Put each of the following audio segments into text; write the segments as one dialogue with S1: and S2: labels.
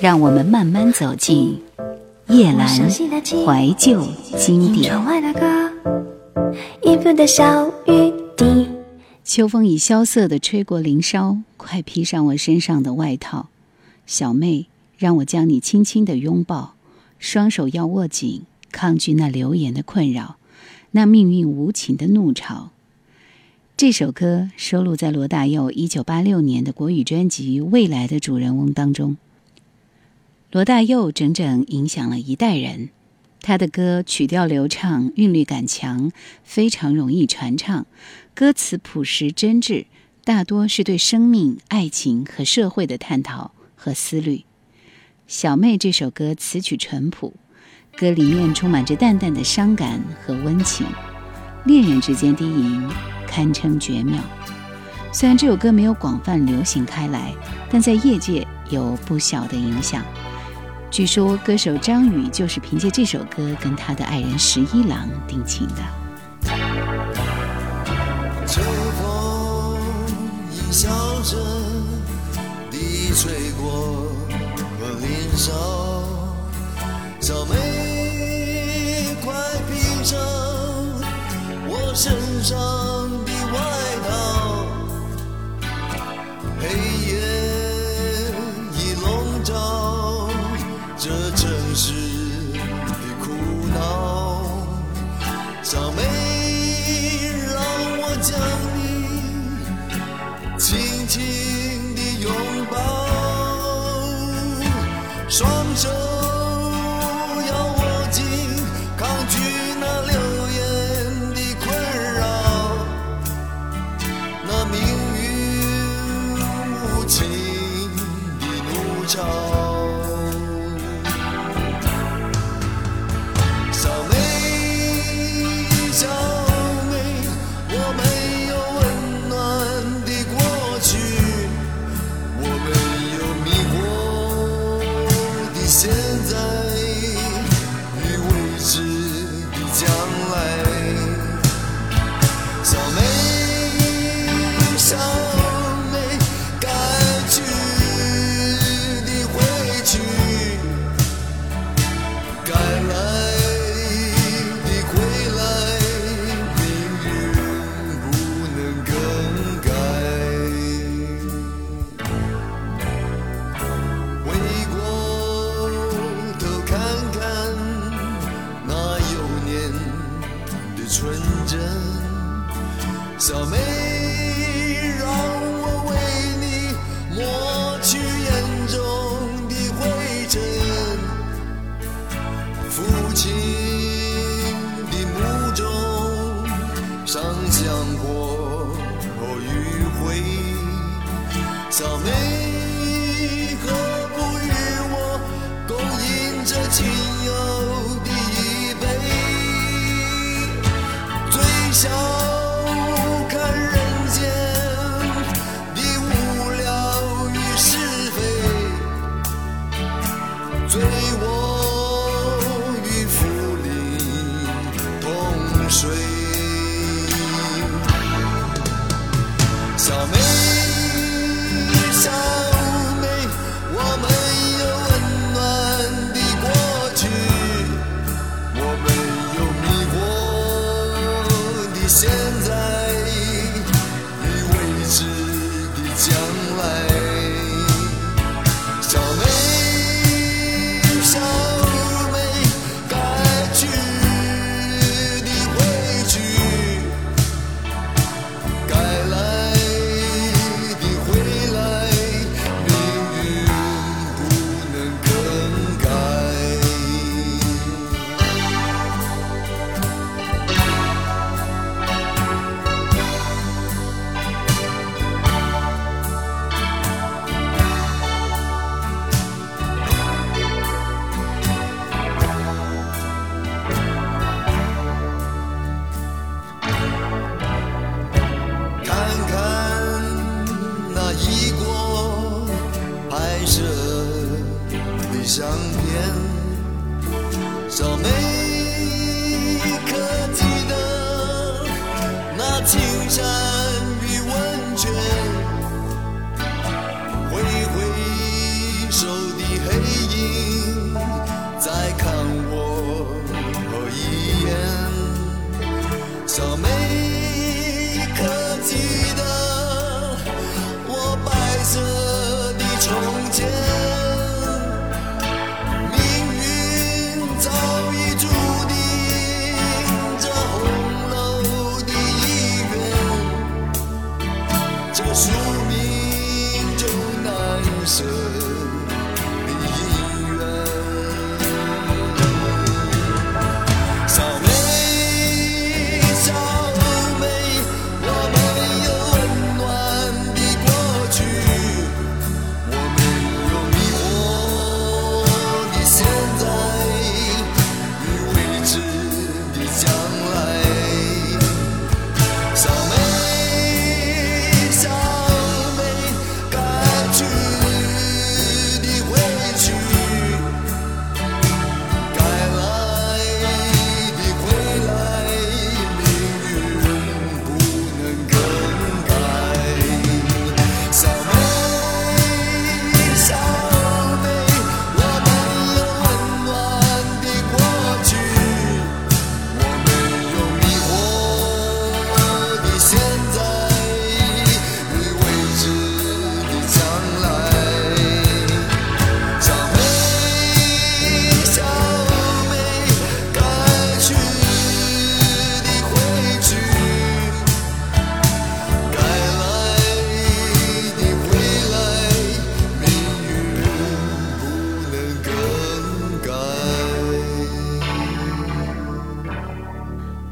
S1: 让我们慢慢走进夜阑怀旧经典。秋风已萧瑟地吹过林梢，快披上我身上的外套，小妹，让我将你轻轻地拥抱，双手要握紧，抗拒那流言的困扰，那命运无情的怒潮。这首歌收录在罗大佑1986年的国语专辑《未来的主人翁》当中。罗大佑整整影响了一代人，他的歌曲调流畅，韵律感强，非常容易传唱，歌词朴实真挚，大多是对生命、爱情和社会的探讨和思虑。小妹这首歌词曲淳朴，歌里面充满着淡淡的伤感和温情，恋人之间低吟，堪称绝妙。虽然这首歌没有广泛流行开来，但在业界有不小的影响。据说歌手张宇就是凭借这首歌跟他的爱人十一郎定情的。
S2: 秋风已小声地吹过河林梢，小妹快披上我身上的外套，
S3: 回回手的黑
S2: 影，在看。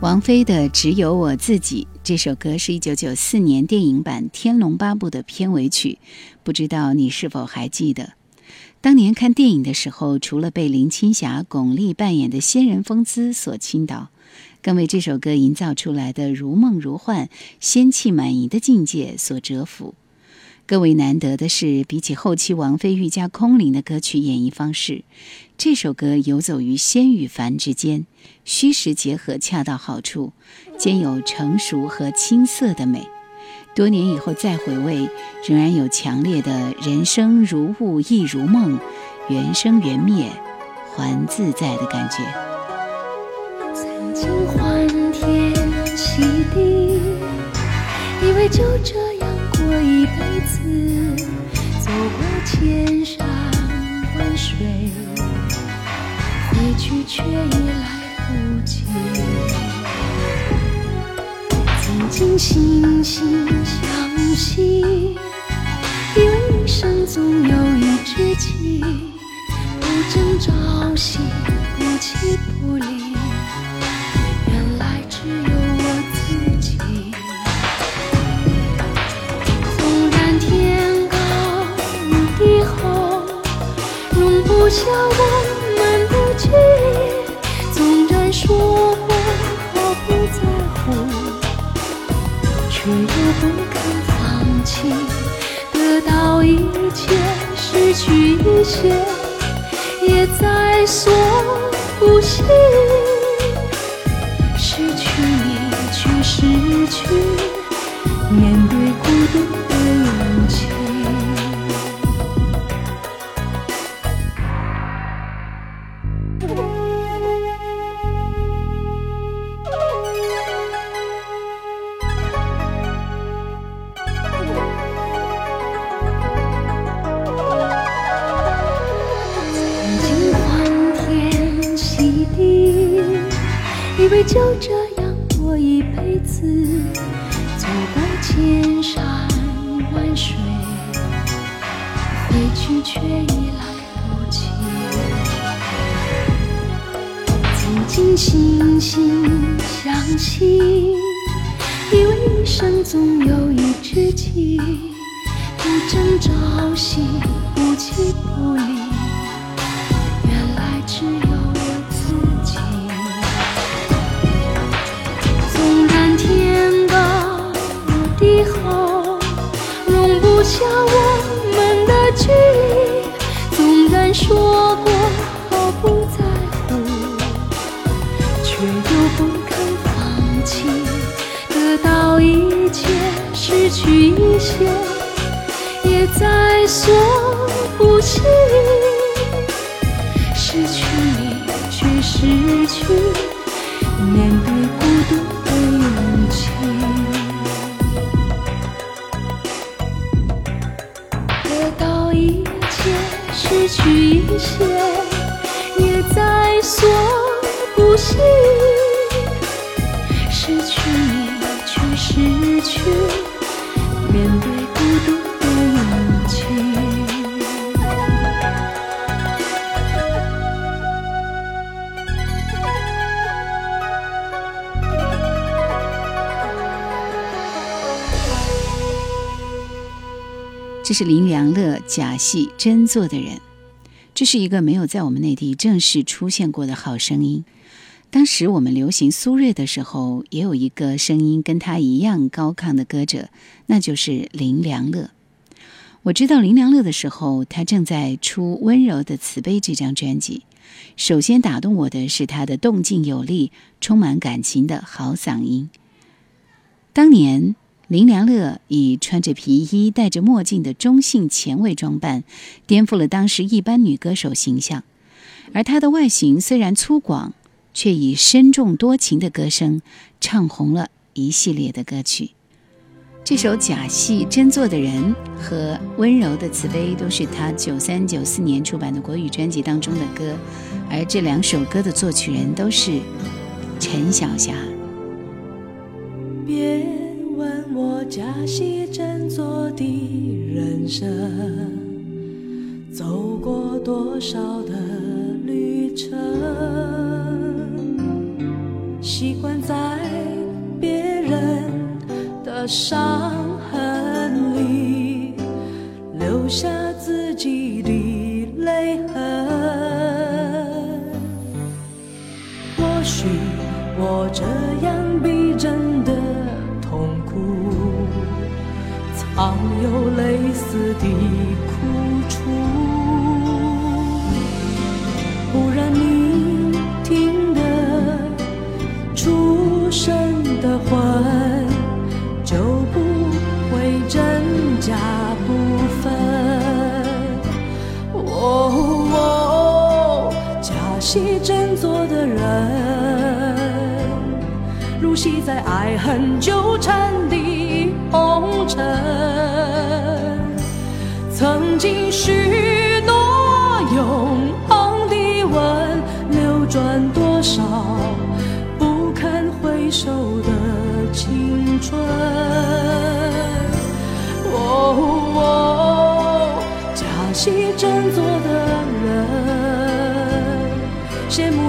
S1: 王菲的《只有我自己》这首歌是一九九四年电影版《天龙八部》的片尾曲，不知道你是否还记得？当年看电影的时候，除了被林青霞、巩俐扮演的仙人风姿所倾倒，更为这首歌营造出来的如梦如幻、仙气满溢的境界所折服。更为难得的是，比起后期王菲愈加空灵的歌曲演绎方式，这首歌游走于仙与凡之间，虚实结合恰到好处，兼有成熟和青涩的美。多年以后再回味，仍然有强烈的人生如雾亦如梦，缘生缘灭，还自在的感觉。
S4: 曾经欢天喜地，以为就这样过一辈子，走过千山万水，去却已来不及。曾经惺惺相惜，以为一生总有一知己，不争朝夕，不弃不离。原来只有我自己。纵然天高地厚，容不下去一些，也在所不惜。生总有一知己，不争朝夕，不弃不离。原来只有我自己。纵然天高地厚，容不下我切也在所不惜失去你却
S3: 失去面对孤独的勇气。得到一切失去一切。
S1: 这是林良乐假戏真做的人，这是一个没有在我们内地正式出现过的好声音。当时我们流行苏芮的时候，也有一个声音跟他一样高亢的歌者，那就是林良乐。我知道林良乐的时候，他正在出《温柔的慈悲》这张专辑。首先打动我的是他的动静有力、充满感情的好嗓音。当年林良乐以穿着皮衣、戴着墨镜的中性前卫装扮，颠覆了当时一般女歌手形象。而她的外形虽然粗犷，却以深重多情的歌声唱红了一系列的歌曲。这首《假戏真做的人》和《温柔的慈悲》都是他九三九四年出版的国语专辑当中的歌，而这两首歌的作曲人都是陈小霞。
S3: 别我假戏真做的人生，走过多少的旅程，习惯在别人的伤痕里留下自己的泪痕。或许我这有类似的苦楚。不然你听得出声的魂，就不会真假不分。哦哦，假戏真做的人，入戏在爱恨纠缠的红尘。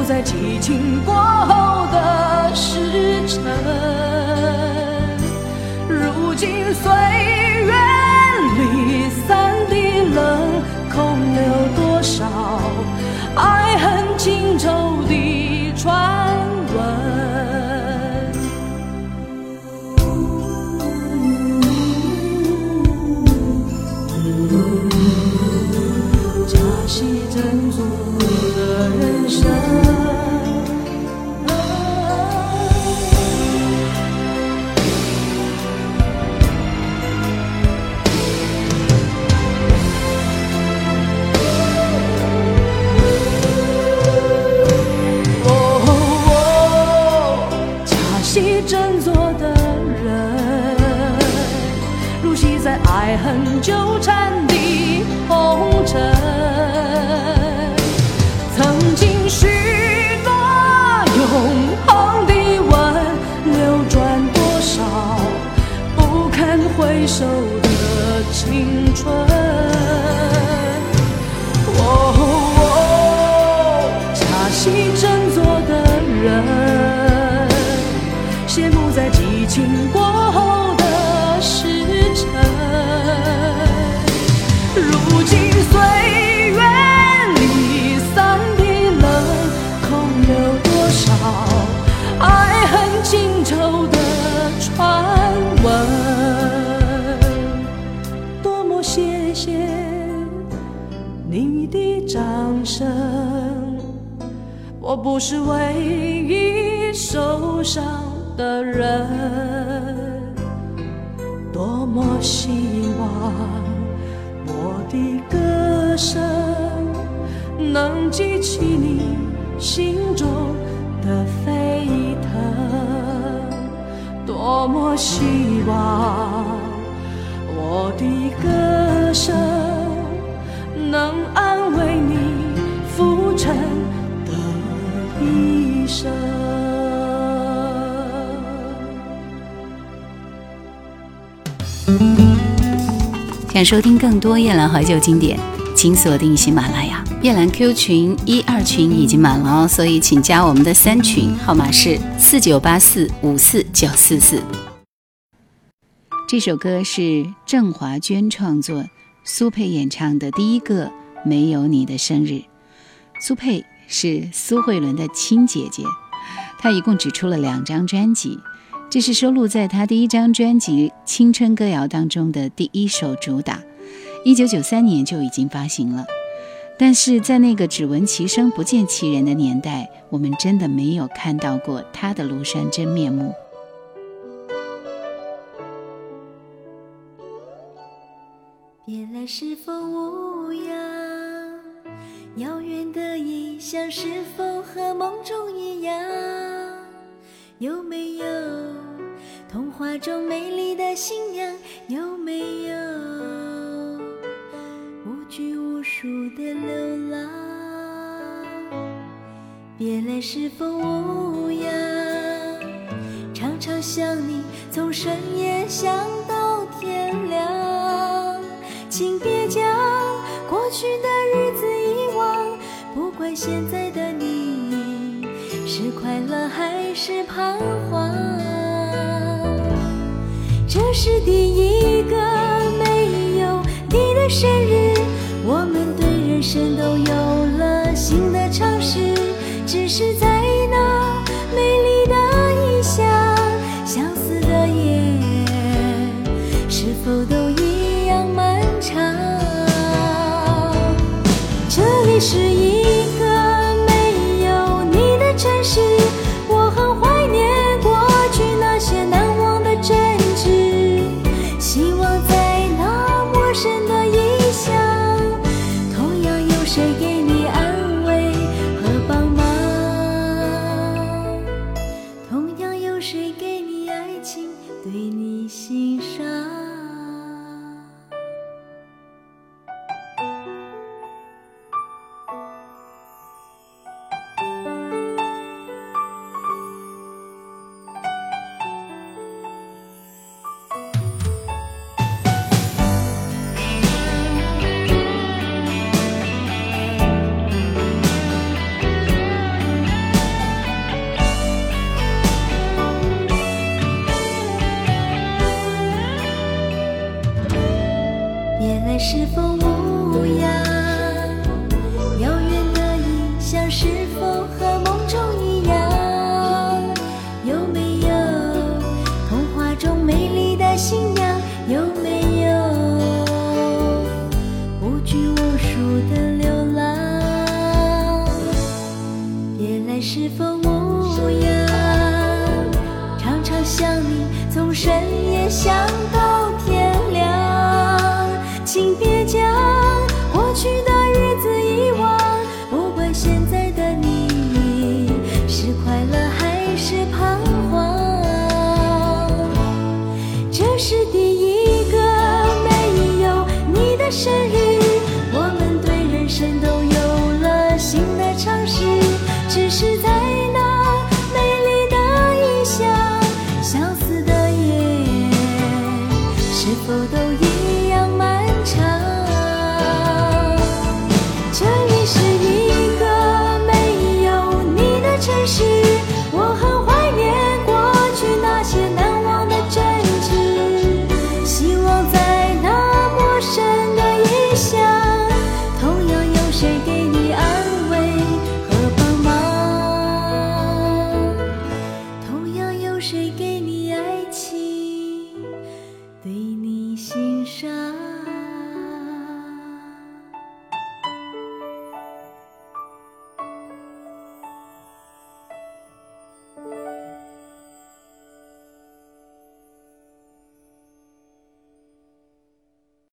S3: 在激情过后恨纠缠的红尘。曾经许诺永恒的吻，流转多少不堪回首的青春。哦哦，假戏真做的人，谢幕在激情过后不是唯一受伤的人。多么希望我的歌声能激起你
S5: 心中的沸腾，多么希望我的歌声能
S1: 想收听更多夜兰怀旧经典，请锁定喜马拉雅。夜兰 Q 群一二群已经满了哦，所以请加我们的三群，号码是四九八四五四九四四。这首歌是郑华娟创作，苏佩演唱的第一个《没有你的生日》。苏佩是苏慧伦的亲姐姐，她一共只出了两张专辑。这是收录在她第一张专辑《青春歌谣》当中的第一首主打，一九九三年就已经发行了。但是在那个只闻其声不见其人的年代，我们真的没有看到过她的庐山真面目。
S4: 别来是否无恙？遥远的异乡是否和梦中一样？有没有童话中美丽的新娘？有没有无拘无束的流浪？别来是否无恙？常常想你，从深夜想现在的你是快乐还是彷徨。这是第一个没有你的生日，我们对人生都有了新的尝试，只是在请别讲过去的。